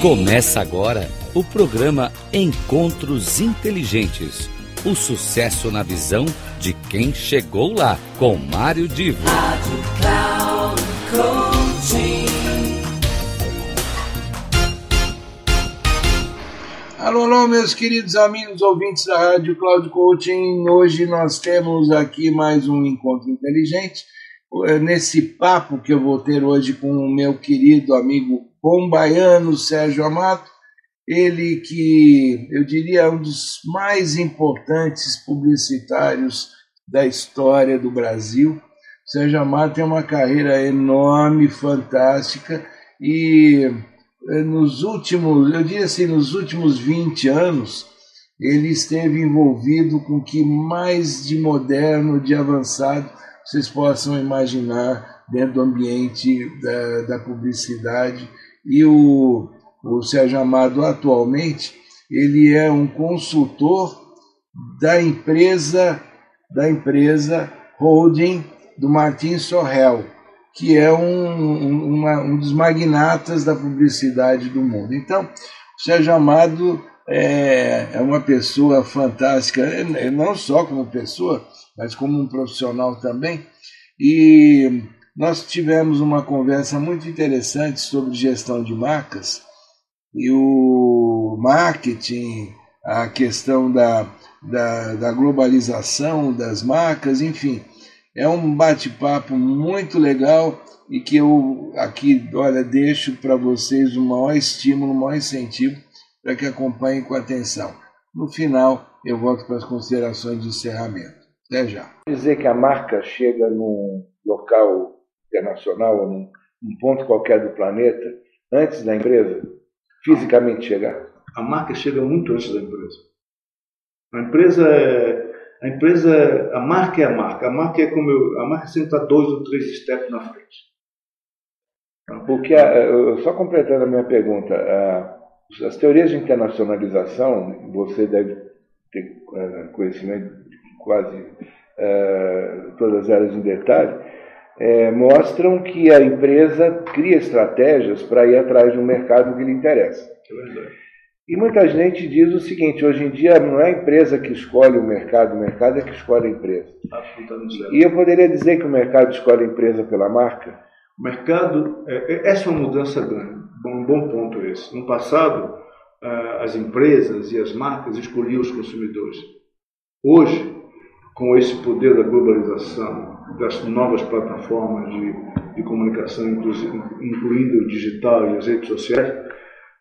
Começa agora o programa Encontros Inteligentes. O sucesso na visão de quem chegou lá, com Mário Divo. Rádio Cloud Alô, alô, meus queridos amigos ouvintes da Rádio Cloud Coaching. Hoje nós temos aqui mais um encontro inteligente. Nesse papo que eu vou ter hoje com o meu querido amigo bombaiano Sérgio Amato, ele que eu diria um dos mais importantes publicitários da história do Brasil. Sérgio Amato tem uma carreira enorme, fantástica e nos últimos, eu diria assim, nos últimos 20 anos, ele esteve envolvido com o que mais de moderno, de avançado, vocês possam imaginar dentro do ambiente da, da publicidade. E o, o Sérgio Amado, atualmente, ele é um consultor da empresa, da empresa holding do Martin Sorrell que é um, uma, um dos magnatas da publicidade do mundo. Então, o Sérgio Amado é, é uma pessoa fantástica, não só como pessoa, mas como um profissional também. E nós tivemos uma conversa muito interessante sobre gestão de marcas e o marketing, a questão da, da, da globalização das marcas, enfim. É um bate-papo muito legal e que eu aqui, olha, deixo para vocês o maior estímulo, o maior incentivo para que acompanhem com atenção. No final, eu volto para as considerações de encerramento. Até já. Dizer que a marca chega num local internacional, ou num, num ponto qualquer do planeta, antes da empresa fisicamente chegar? A marca chega muito antes da empresa. A empresa é a empresa, a marca é a marca. A marca é como eu, a marca sempre está dois ou três steps na frente. Porque, só completando a minha pergunta, as teorias de internacionalização, você deve ter é, conhecimento de quase é, todas elas em detalhe, é, mostram que a empresa cria estratégias para ir atrás de um mercado que lhe interessa. É. E muita gente diz o seguinte: hoje em dia não é a empresa que escolhe o mercado, o mercado é que escolhe a empresa. Absolutamente. E eu poderia dizer que o mercado escolhe a empresa pela marca? O mercado, é, é essa é uma mudança grande, um bom ponto esse. No passado, as empresas e as marcas escolhiam os consumidores. Hoje, com esse poder da globalização, das novas plataformas de, de comunicação, incluindo o digital e as redes sociais,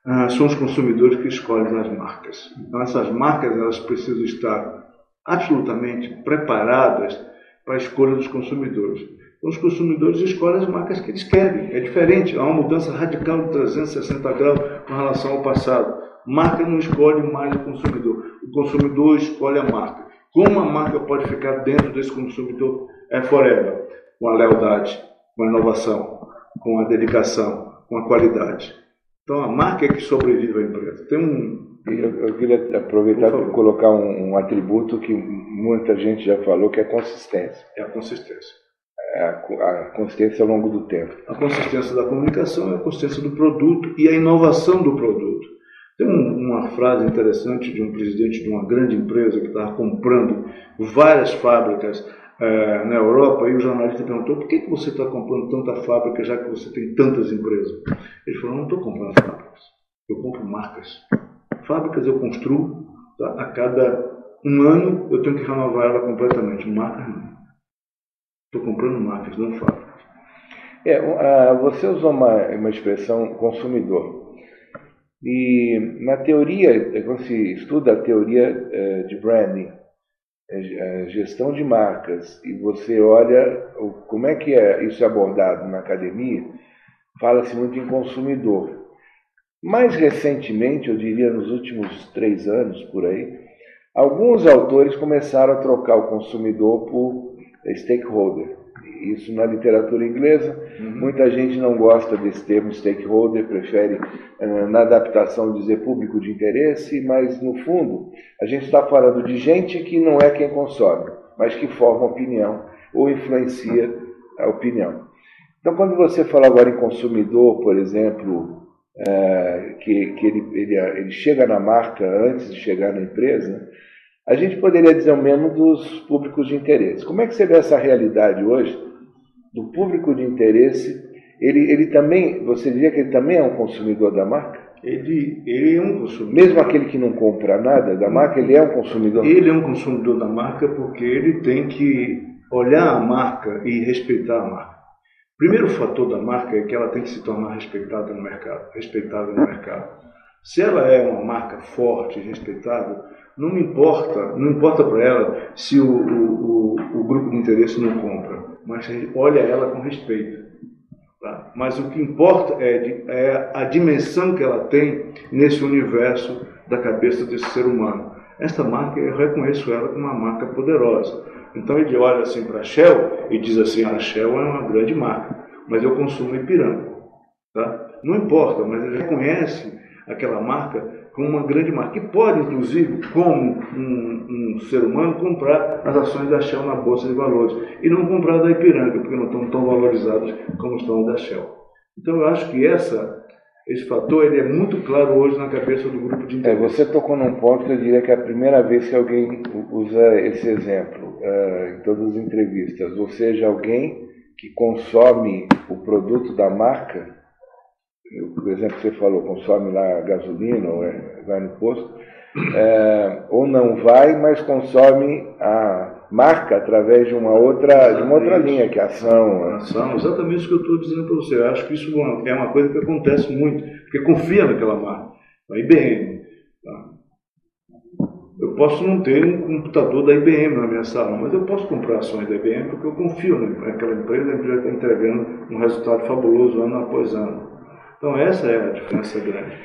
ah, são os consumidores que escolhem as marcas. Então, essas marcas elas precisam estar absolutamente preparadas para a escolha dos consumidores. Então, os consumidores escolhem as marcas que eles querem. É diferente, há uma mudança radical de 360 graus com relação ao passado. Marca não escolhe mais o consumidor, o consumidor escolhe a marca. Como a marca pode ficar dentro desse consumidor é forever, com a lealdade, com a inovação, com a dedicação, com a qualidade. Então a marca é que sobrevive à empresa. Tem um. Eu, queria aproveitar para colocar um, um, atributo que muita gente já falou, que é a consistência. É a consistência. É a, a, consistência ao longo do tempo. A consistência da comunicação é a consistência do produto e a inovação do produto. Tem um, uma frase interessante de um presidente de uma grande empresa que estava comprando várias fábricas é, na Europa, e o jornalista perguntou por que, que você está comprando tanta fábrica já que você tem tantas empresas? Ele falou, não estou comprando fábricas, eu compro marcas. Fábricas eu construo, tá? a cada um ano eu tenho que renovar ela completamente. Marcas não. Estou comprando marcas, não fábricas. É, uh, você usou uma, uma expressão consumidor. E na teoria, quando se estuda a teoria uh, de branding, é, é, gestão de marcas e você olha como é que é isso é abordado na academia, fala-se muito em consumidor. Mais recentemente, eu diria nos últimos três anos por aí, alguns autores começaram a trocar o consumidor por stakeholder isso na literatura inglesa. Uhum. Muita gente não gosta desse termo stakeholder, prefere eh, na adaptação dizer público de interesse, mas no fundo a gente está falando de gente que não é quem consome, mas que forma opinião ou influencia a opinião. Então, quando você fala agora em consumidor, por exemplo, uh, que, que ele, ele, ele chega na marca antes de chegar na empresa, a gente poderia dizer o mesmo dos públicos de interesse. Como é que você vê essa realidade hoje do público de interesse? Ele, ele também, você diria que ele também é um consumidor da marca? Ele, ele é um consumidor. Mesmo aquele que não compra nada da marca, ele é um consumidor. Ele é um consumidor da marca porque ele tem que olhar a marca e respeitar a marca. Primeiro fator da marca é que ela tem que se tornar respeitada no mercado, respeitável no mercado. Se ela é uma marca forte e respeitável, não importa, não importa para ela se o, o, o, o, grupo de interesse não compra, mas olha ela com respeito. Tá? Mas o que importa é, é a dimensão que ela tem nesse universo da cabeça desse ser humano. Esta marca, eu reconheço ela como uma marca poderosa. Então ele olha assim para a Shell e diz assim, a Shell é uma grande marca, mas eu consumo Ipiranga. Tá? Não importa, mas ele reconhece aquela marca como uma grande marca. E pode, inclusive, como um, um, ser humano, comprar as ações da Shell na Bolsa de Valores. E não comprar da Ipiranga, porque não estão tão valorizadas como estão da Shell. Então eu acho que essa, esse fator ele é muito claro hoje na cabeça do grupo de interesse. É, você tocou num ponto que eu diria que é a primeira vez que alguém usa esse exemplo uh, em todas as entrevistas. Ou seja, alguém que consome o produto da marca por exemplo, você falou, consome lá gasolina ou é, vai no posto, é, ou não vai, mas consome a marca através de uma outra, de uma outra linha, que é a ação. Né? Ação, exatamente isso que eu estou dizendo para você. Eu acho que isso é uma coisa que acontece muito, porque confia naquela marca. A IBM. Tá? Eu posso não ter um computador da IBM na minha sala, mas eu posso comprar ações da IBM porque eu confio naquela empresa, a empresa está entregando um resultado fabuloso ano após ano. Então essa é a diferença grande.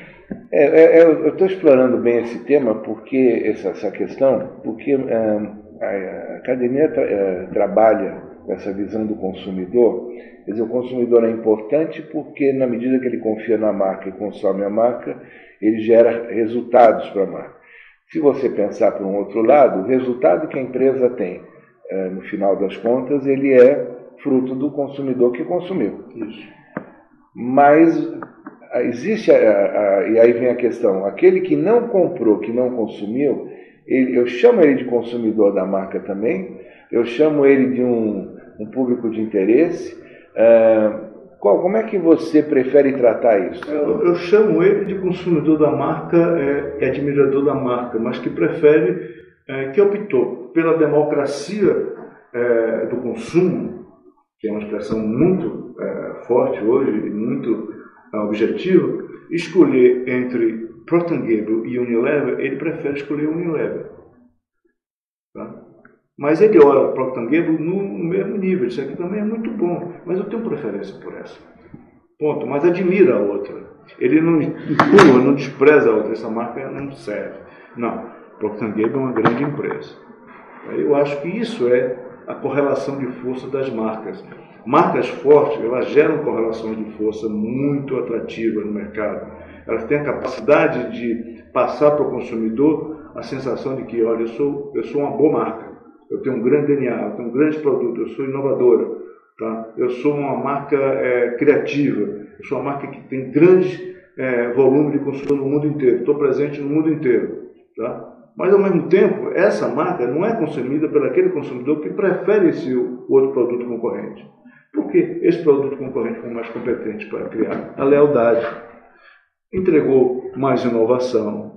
É, é, é eu estou explorando bem esse tema, porque essa, essa questão, porque é, a academia tra, é, trabalha com essa visão do consumidor. Quer dizer, o consumidor é importante porque, na medida que ele confia na marca e consome a marca, ele gera resultados para a marca. Se você pensar por um outro lado, o resultado que a empresa tem, no final das contas, ele é fruto do consumidor que consumiu. Isso. Mas ah, existe, a, a, e aí vem a questão, aquele que não comprou, que não consumiu, ele, eu chamo ele de consumidor da marca também, eu chamo ele de um, um público de interesse. Uh, qual, como é que você prefere tratar isso? Eu, eu chamo ele de consumidor da marca é, admirador da marca, mas que prefere, é, que optou pela democracia é, do consumo, que é uma expressão muito é, forte hoje, muito é, objetivo, escolher entre Procter Gamble e Unilever, ele prefere escolher Unilever. Tá? Mas ele olha Procter Gamble no mesmo nível. Isso aqui também é muito bom, mas eu tenho preferência por essa. Ponto. Mas admira a outra. Ele não não despreza a outra. Essa marca não serve. Não. Procter Gamble é uma grande empresa. Eu acho que isso é a correlação de força das marcas. Marcas fortes, elas geram correlações de força muito atrativas no mercado. Elas têm a capacidade de passar para o consumidor a sensação de que, olha, eu sou, eu sou uma boa marca, eu tenho um grande DNA, eu tenho um grande produto, eu sou inovadora, tá? eu sou uma marca é, criativa, eu sou uma marca que tem grande é, volume de consumidor no mundo inteiro, estou presente no mundo inteiro. Tá? Mas, ao mesmo tempo, essa marca não é consumida por aquele consumidor que prefere esse outro produto concorrente. Porque esse produto concorrente foi mais competente para criar a lealdade, entregou mais inovação,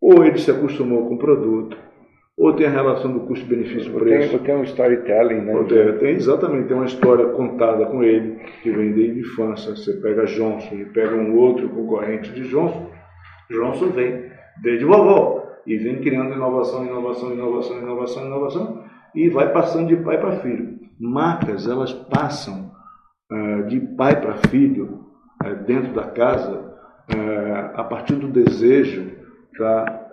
ou ele se acostumou com o produto, ou tem a relação do custo-benefício-preço. Tem, tem um storytelling, né? Tem, tem, exatamente, tem uma história contada com ele, que vem desde infância. Você pega Johnson e pega um outro concorrente de Johnson, Johnson vem desde vovó e vem criando inovação, inovação, inovação, inovação, inovação, e vai passando de pai para filho. Marcas, elas passam uh, de pai para filho uh, dentro da casa uh, a partir do desejo tá,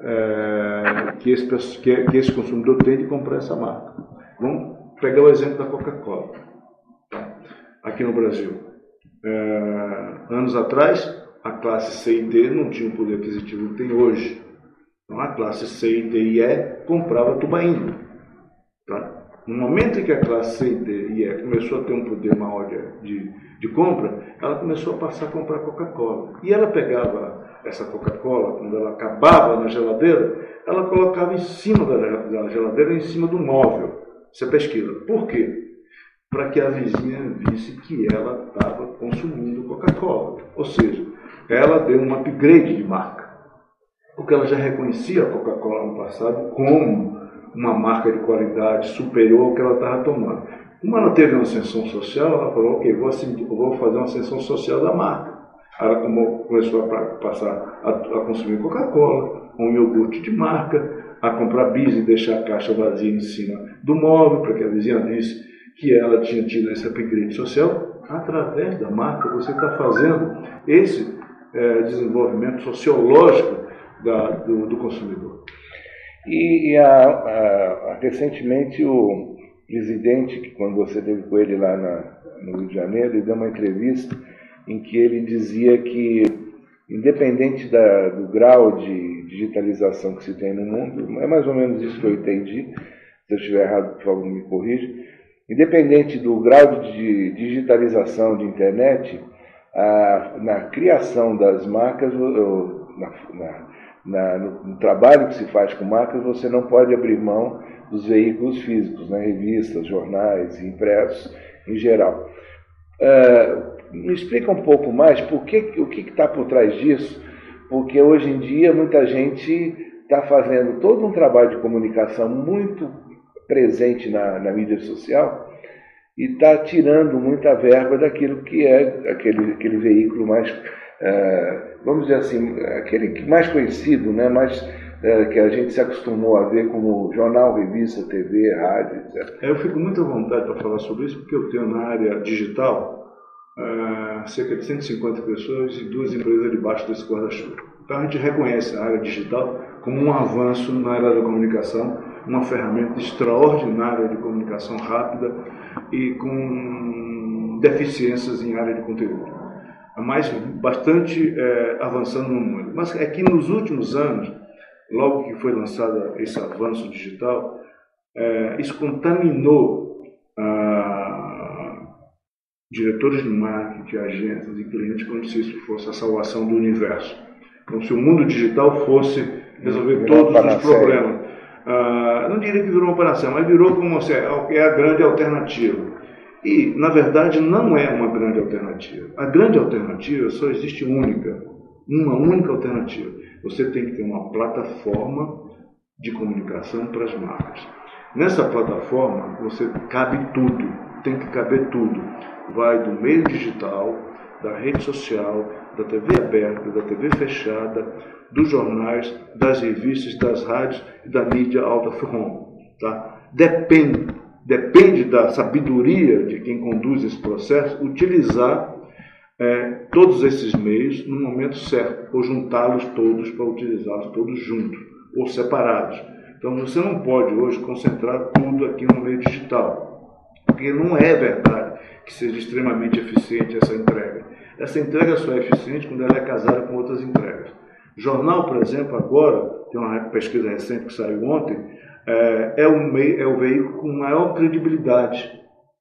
que, esse, que, que, esse consumidor tem de comprar essa marca. Vamos pegar o exemplo da Coca-Cola, tá? aqui no Brasil. anos atrás, a classe C e D não tinha o poder aquisitivo que tem hoje. Então a classe C, D e E comprava tubaína. Tá? No momento em que a classe C D e E começou a ter um poder maior de, de compra, ela começou a passar a comprar Coca-Cola. E ela pegava essa Coca-Cola, quando ela acabava na geladeira, ela colocava em cima da geladeira, em cima do móvel. Você pesquisa. Por quê? Para que a vizinha visse que ela estava consumindo Coca-Cola. Ou seja, ela deu um upgrade de marca. Porque ela já reconhecia a Coca-Cola no passado como uma marca de qualidade superior ao que ela estava tomando. Como ela teve uma ascensão social, ela falou, ok, vou, vou fazer uma ascensão social da marca. Ela começou a passar a, a consumir Coca-Cola, um iogurte de marca, a comprar bis e deixar a caixa vazia em cima do móvel, para que a vizinha visse que ela tinha tido esse upgrade social. Através da marca, você está fazendo esse é, desenvolvimento sociológico da, do, do, consumidor. E, e a, a, recentemente o presidente, que quando você teve com ele lá na, no Rio de Janeiro, ele deu uma entrevista em que ele dizia que, independente da, do grau de digitalização que se tem no mundo, é mais ou menos isso que eu entendi, se eu estiver errado, por favor, me corrija, independente do grau de digitalização de internet, a, na criação das marcas, na, na, na, no, trabalho que se faz com marcas, você não pode abrir mão dos veículos físicos, né, revistas, jornais, impressos em geral. Uh, me explica um pouco mais por que, o que está por trás disso, porque hoje em dia muita gente está fazendo todo um trabalho de comunicação muito presente na, na mídia social e está tirando muita verba daquilo que é aquele, aquele veículo mais, uh, vamos dizer assim, aquele mais conhecido, né, mais uh, que a gente se acostumou a ver como jornal, revista, TV, rádio, etc. É, eu fico muito à vontade para falar sobre isso porque eu tenho na área digital uh, cerca de 150 pessoas e duas empresas debaixo desse guarda-chuva. Então a gente reconhece a área digital como um avanço na área da comunicação, uma ferramenta extraordinária de comunicação rápida e com deficiências em área de conteúdo. Mas bastante é, avançando no mundo. Mas é que nos últimos anos, logo que foi lançado esse avanço digital, é, isso contaminou diretores de marketing, agências e clientes como se isso fosse a salvação do universo. Como se o mundo digital fosse resolver virou todos os problemas. Ah, não diria que virou uma panaceia, mas virou como se é, é a grande alternativa. E, na verdade, não é uma grande alternativa. A grande alternativa só existe única, uma única alternativa. Você tem que ter uma plataforma de comunicação para as marcas. Nessa plataforma, você cabe tudo, tem que caber tudo vai do meio digital, da rede social, da TV aberta, da TV fechada, dos jornais, das revistas, das rádios e da mídia out of home. Tá? Depende, depende da sabedoria de quem conduz esse processo utilizar é, todos esses meios no momento certo, ou juntá-los todos para utilizá-los todos juntos, ou separados. Então você não pode hoje concentrar tudo aqui no meio digital, porque não é verdade que seja extremamente eficiente essa entrega. Essa entrega só é eficiente quando ela é casada com outras entregas. Jornal, por exemplo, agora, tem uma pesquisa recente que saiu ontem, é, é, o, meio, é o veículo com maior credibilidade,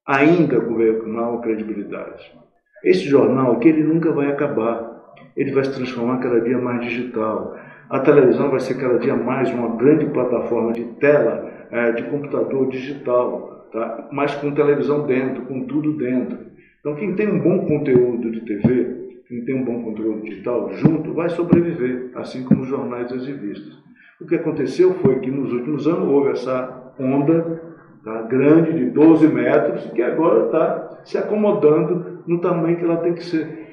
ainda o com maior credibilidade. Esse jornal aqui, ele nunca vai acabar. Ele vai se transformar cada dia mais digital. A televisão vai ser cada dia mais uma grande plataforma de tela, é, de computador digital tá? mas com televisão dentro, com tudo dentro. Então, quem tem um bom conteúdo de TV, quem tem um bom conteúdo digital junto, vai sobreviver, assim como os jornais e as revistas. O que aconteceu foi que nos últimos anos houve essa onda tá, grande de 12 metros, que agora está se acomodando no tamanho que ela tem que ser.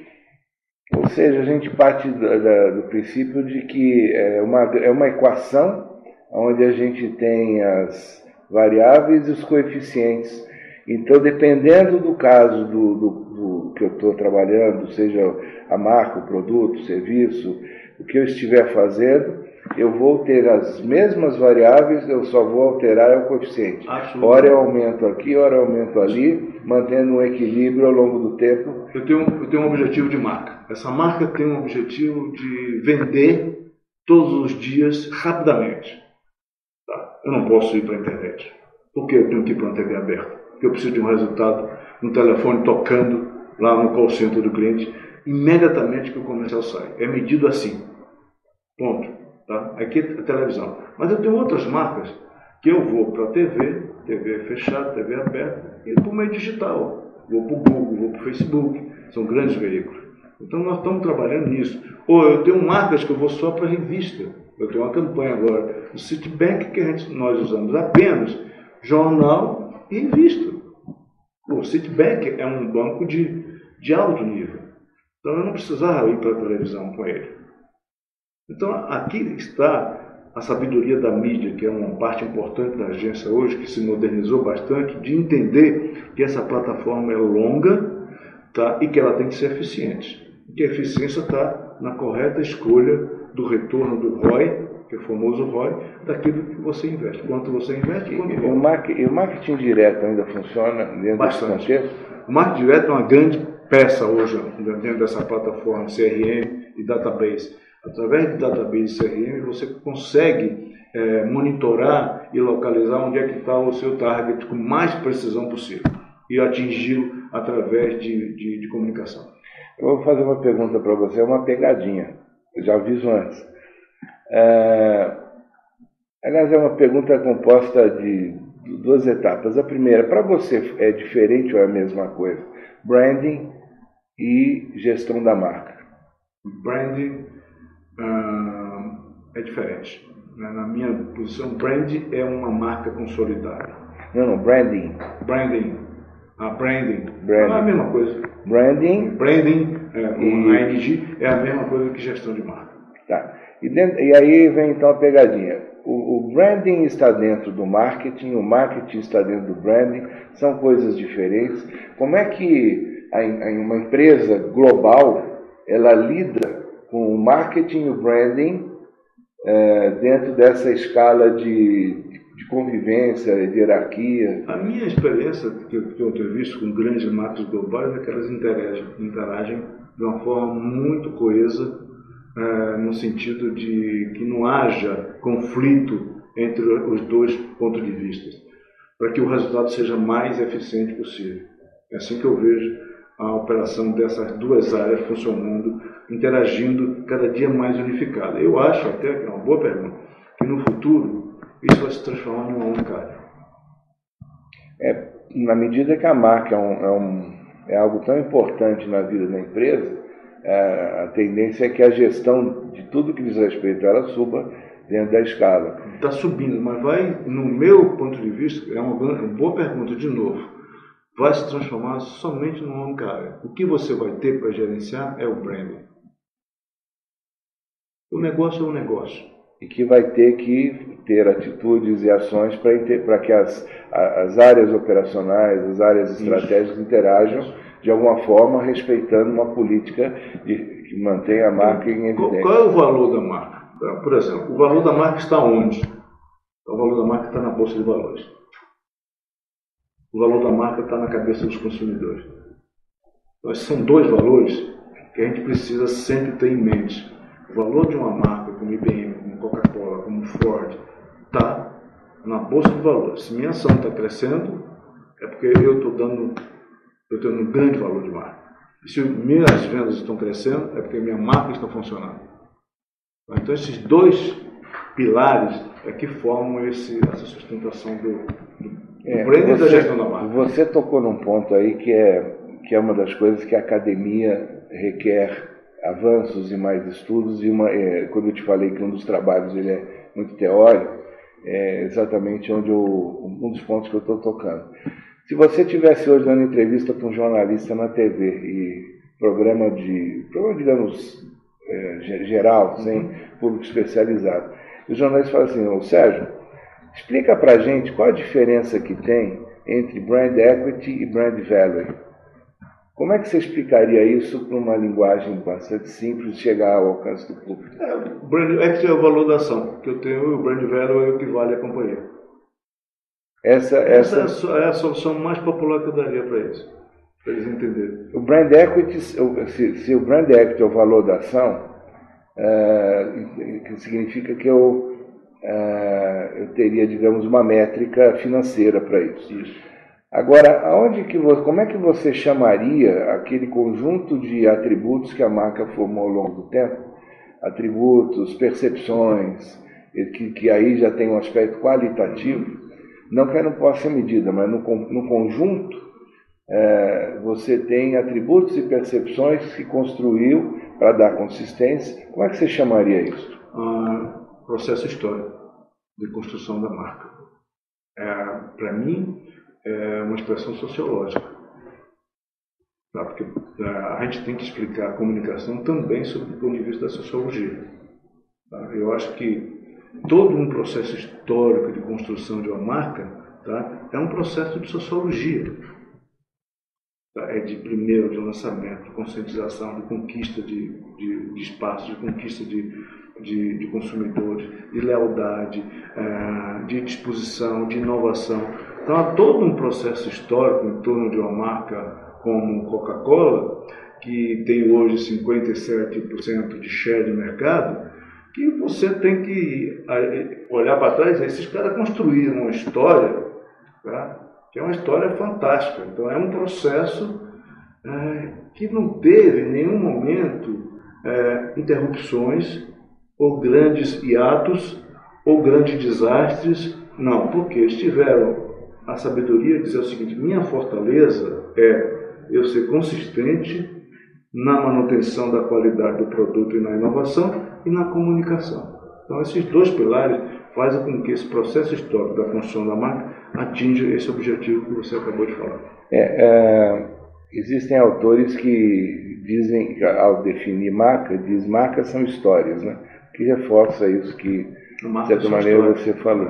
Ou seja, a gente parte do, do princípio de que é uma, é uma equação onde a gente tem as variáveis e os coeficientes. Então, dependendo do caso do, do, do que eu estou trabalhando, seja a marca, o produto, o serviço, o que eu estiver fazendo, eu vou ter as mesmas variáveis, eu só vou alterar o coeficiente. Ora eu aumento aqui, ora eu aumento ali, mantendo um equilíbrio ao longo do tempo. Eu tenho, eu tenho um objetivo de marca. Essa marca tem um objetivo de vender todos os dias rapidamente. Eu não posso ir para a internet. Por que eu tenho que ir para uma TV aberta? Porque eu preciso de um resultado no telefone tocando lá no call center do cliente, imediatamente que o comercial sai. É medido assim. Ponto. Tá? Aqui é a televisão. Mas eu tenho outras marcas que eu vou para a TV, TV fechada, TV aberta, e para o meio digital. Vou para o Google, vou para o Facebook. São grandes veículos. Então nós estamos trabalhando nisso. Ou eu tenho marcas que eu vou só para revista. Eu tenho uma campanha agora do Citibank que gente, nós usamos apenas jornal e revista. O Citibank é um banco de, de alto nível. Então eu não precisava ir para a televisão com ele. Então aqui está a sabedoria da mídia, que é uma parte importante da agência hoje, que se modernizou bastante, de entender que essa plataforma é longa tá? e que ela tem que ser eficiente. E que a eficiência está na correta escolha do retorno do ROI, que é o famoso ROI, daquilo que você investe. Quanto você investe quanto e, o, marketing, o marketing direto ainda funciona dentro Bastante. desse contexto? O marketing direto é uma grande peça hoje dentro dessa plataforma CRM e database Através de database CRM, você consegue é, monitorar e localizar onde é que está o seu target com mais precisão possível e atingi-lo através de, de, de, comunicação. Eu vou fazer uma pergunta para você, é uma pegadinha, eu já aviso antes. É, aliás, é uma pergunta composta de duas etapas. A primeira, para você é diferente ou é a mesma coisa? Branding e gestão da marca. Branding é diferente. Né? Na minha posição, brand é uma marca consolidada. Não, não, branding. Branding. A branding. branding. é a mesma coisa. Branding. Branding, é, com e... ANG, é a mesma coisa que gestão de marca. Tá. E, dentro, e aí vem então a pegadinha. O, o, branding está dentro do marketing, o marketing está dentro do branding, são coisas diferentes. Como é que a, a, uma empresa global ela lida com o marketing e o branding é, dentro dessa escala de, de convivência, de hierarquia? A minha experiência, que eu, que eu tenho visto com grandes marcas globais, é que elas interagem, interagem de uma forma muito coesa, é, no sentido de que não haja conflito entre os dois pontos de vista, para que o resultado seja mais eficiente possível. É assim que eu vejo a operação dessas duas áreas funcionando interagindo cada dia mais unificada. Eu acho até, que é uma boa pergunta, que no futuro isso vai se transformar numa única área. É, na medida que a marca é, um, é, um, é algo tão importante na vida da empresa, é, a tendência é que a gestão de tudo que diz respeito a ela suba dentro da escala. Está subindo, mas vai, no meu ponto de vista, é uma, uma boa pergunta de novo, vai se transformar somente numa única área. O que você vai ter para gerenciar é o branding. O negócio é um negócio. E que vai ter que ter atitudes e ações para que as, as áreas operacionais, as áreas estratégicas Isso. interajam de alguma forma, respeitando uma política de, que mantenha a marca em evidência. Qual, qual é o valor da marca? Por exemplo, o valor da marca está onde? O valor da marca está na Bolsa de Valores. O valor da marca está na cabeça dos consumidores. Então, esses são dois valores que a gente precisa sempre ter em mente. O valor de uma marca como IBM, como Coca-Cola, como Ford, está na bolsa de valores. Se minha ação está crescendo, é porque eu estou dando, eu estou um grande valor de marca. E se minhas vendas estão crescendo, é porque minha marca está funcionando. Então esses dois pilares é que formam esse, essa sustentação do, do, é, e da gestão da marca. Você tocou num ponto aí que é, que é uma das coisas que a academia requer avanços e mais estudos, e uma, é, quando eu te falei que um dos trabalhos ele é muito teórico, é exatamente onde eu, um dos pontos que eu estou tocando. Se você tivesse hoje dando entrevista para um jornalista na TV e programa de, programa, digamos, é, geral, sem público especializado, e o jornalista fala assim, ô Sérgio, explica para a gente qual a diferença que tem entre brand equity e brand value. Como é que você explicaria isso para uma linguagem bastante simples de chegar ao alcance do público? É, o brand equity é o valor da ação que eu tenho e o brand value é o que vale a companhia. Essa, essa... essa é a solução mais popular que eu daria para eles, para eles entenderem. O brand equity, se, se o brand equity é o valor da ação, é, significa que eu eu teria, digamos, uma métrica financeira para isso. isso. Agora, aonde que você, como é que você chamaria aquele conjunto de atributos que a marca formou ao longo do tempo? Atributos, percepções, que, que aí já tem um aspecto qualitativo, não que não possa ser medida, mas no, no conjunto é, você tem atributos e percepções que construiu para dar consistência. Como é que você chamaria isso? Processo histórico de construção da marca. É, para mim, é uma expressão sociológica. Tá? Porque é, a gente tem que explicar a comunicação também sob o ponto de vista da sociologia. Tá? Eu acho que todo um processo histórico de construção de uma marca tá? é um processo de sociologia. Tá? É de primeiro, de lançamento, de conscientização, de conquista de, de, de espaço, de conquista de, de, de consumidores, de lealdade, é, de disposição, de inovação. Então há todo um processo histórico em torno de uma marca como Coca-Cola, que tem hoje 57% de share de mercado, que você tem que olhar para trás, esses caras construíram uma história, tá? que é uma história fantástica. Então é um processo é, que não teve em nenhum momento é, interrupções ou grandes hiatos ou grandes desastres, não, porque eles tiveram a sabedoria dizer o seguinte: minha fortaleza é eu ser consistente na manutenção da qualidade do produto e na inovação e na comunicação. Então, esses dois pilares fazem com que esse processo histórico da construção da marca atinja esse objetivo que você acabou de falar. É, é, existem autores que dizem, ao definir marca, diz marcas são histórias, né? Que reforça isso que, de certa maneira, você falou.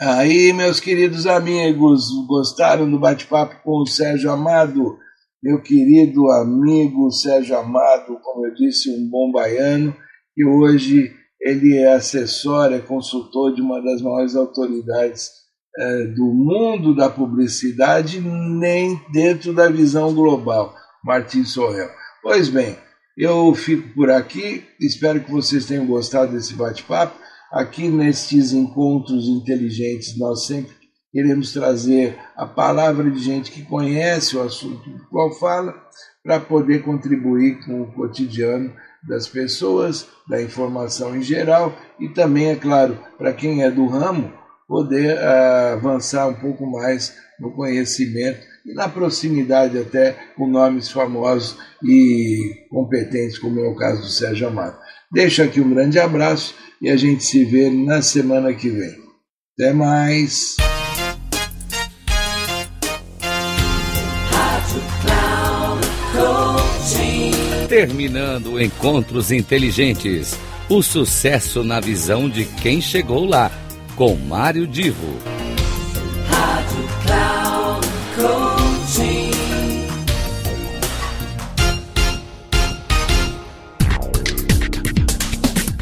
Aí, meus queridos amigos, gostaram do bate-papo com o Sérgio Amado? Meu querido amigo Sérgio Amado, como eu disse, um bom baiano, e hoje ele é assessor, é consultor de uma das maiores autoridades eh, do mundo da publicidade, nem dentro da visão global, Martins Sorrel. Pois bem, eu fico por aqui, espero que vocês tenham gostado desse bate-papo. Aqui nestes encontros inteligentes, nós sempre queremos trazer a palavra de gente que conhece o assunto do qual fala, para poder contribuir com o cotidiano das pessoas, da informação em geral e também, é claro, para quem é do ramo, poder uh, avançar um pouco mais no conhecimento e na proximidade até com nomes famosos e competentes, como é o caso do Sérgio Amado. Deixo aqui um grande abraço e a gente se vê na semana que vem. Até mais! Terminando Encontros Inteligentes. O sucesso na visão de quem chegou lá, com Mário Divo.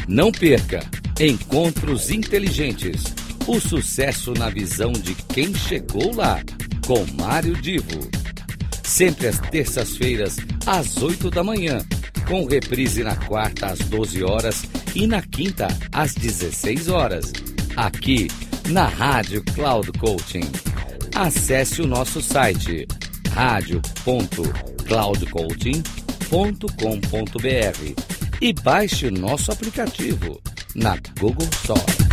Não perca Encontros Inteligentes. O sucesso na visão de quem chegou lá, com Mário Divo. Sempre às terças-feiras, às 8 da manhã, com reprise na quarta às 12 horas e na quinta às 16 horas, aqui na Rádio Cloud Coaching. Acesse o nosso site radio.cloudcoaching.com.br e baixe o nosso aplicativo na Google Store.